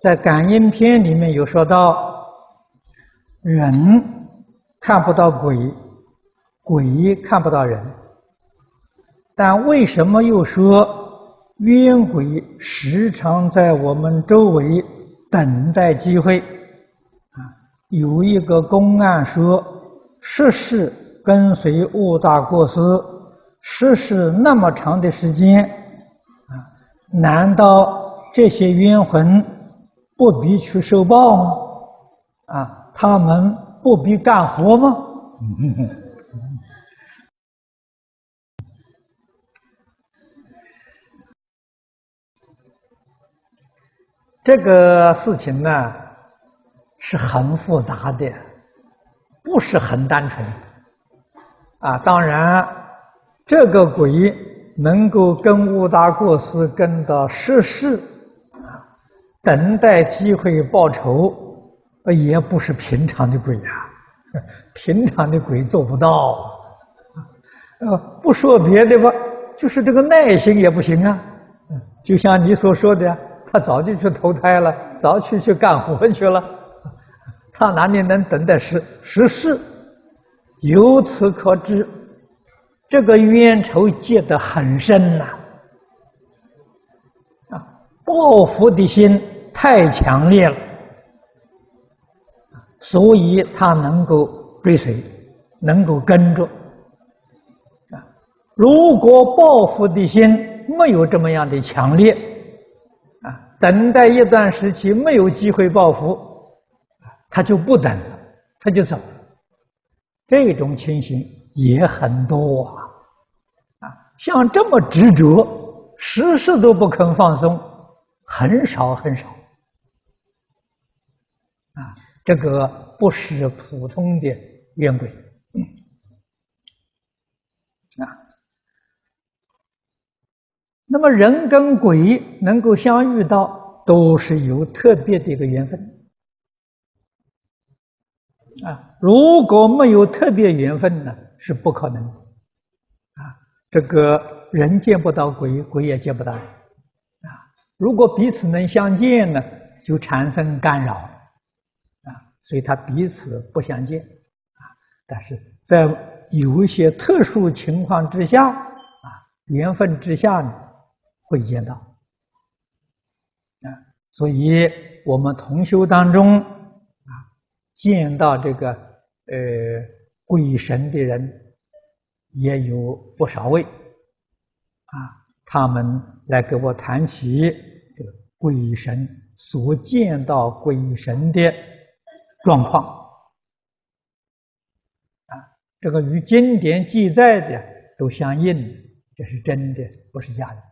在感应篇里面有说到，人看不到鬼，鬼看不到人，但为什么又说冤鬼时常在我们周围等待机会？啊，有一个公案说，十世跟随恶大过失，十世那么长的时间，啊，难道这些冤魂不必去受报吗？啊，他们不必干活吗？这个事情呢，是很复杂的，不是很单纯。啊，当然，这个鬼能够跟悟大过失跟到十世，啊，等待机会报仇，也不是平常的鬼呀，啊，平常的鬼做不到。呃，不说别的吧，就是这个耐心也不行啊。就像你所说的。他早就去投胎了，早去去干活去了，他哪里能等待十十世？由此可知，这个冤仇结得很深呐！啊，报复的心太强烈了，所以他能够追随，能够跟着。啊，如果报复的心没有这么样的强烈。啊等待一段时期没有机会报复，他就不等了，他就走。这种情形也很多啊，啊，像这么执着，时时都不肯放松，很少很少。这个不是普通的冤鬼。啊。那么人跟鬼能够相遇到，都是有特别的一个缘分啊！如果没有特别缘分呢，是不可能的啊！这个人见不到鬼，鬼也见不到啊！如果彼此能相见呢，就产生干扰！所以他彼此不相见啊！但是在有一些特殊情况之下啊，缘分之下呢。会见到啊，所以我们同修当中啊，见到这个呃鬼神的人也有不少位啊，他们来给我谈起这个鬼神所见到鬼神的状况啊，这个与经典记载的都相应，这是真的，不是假的。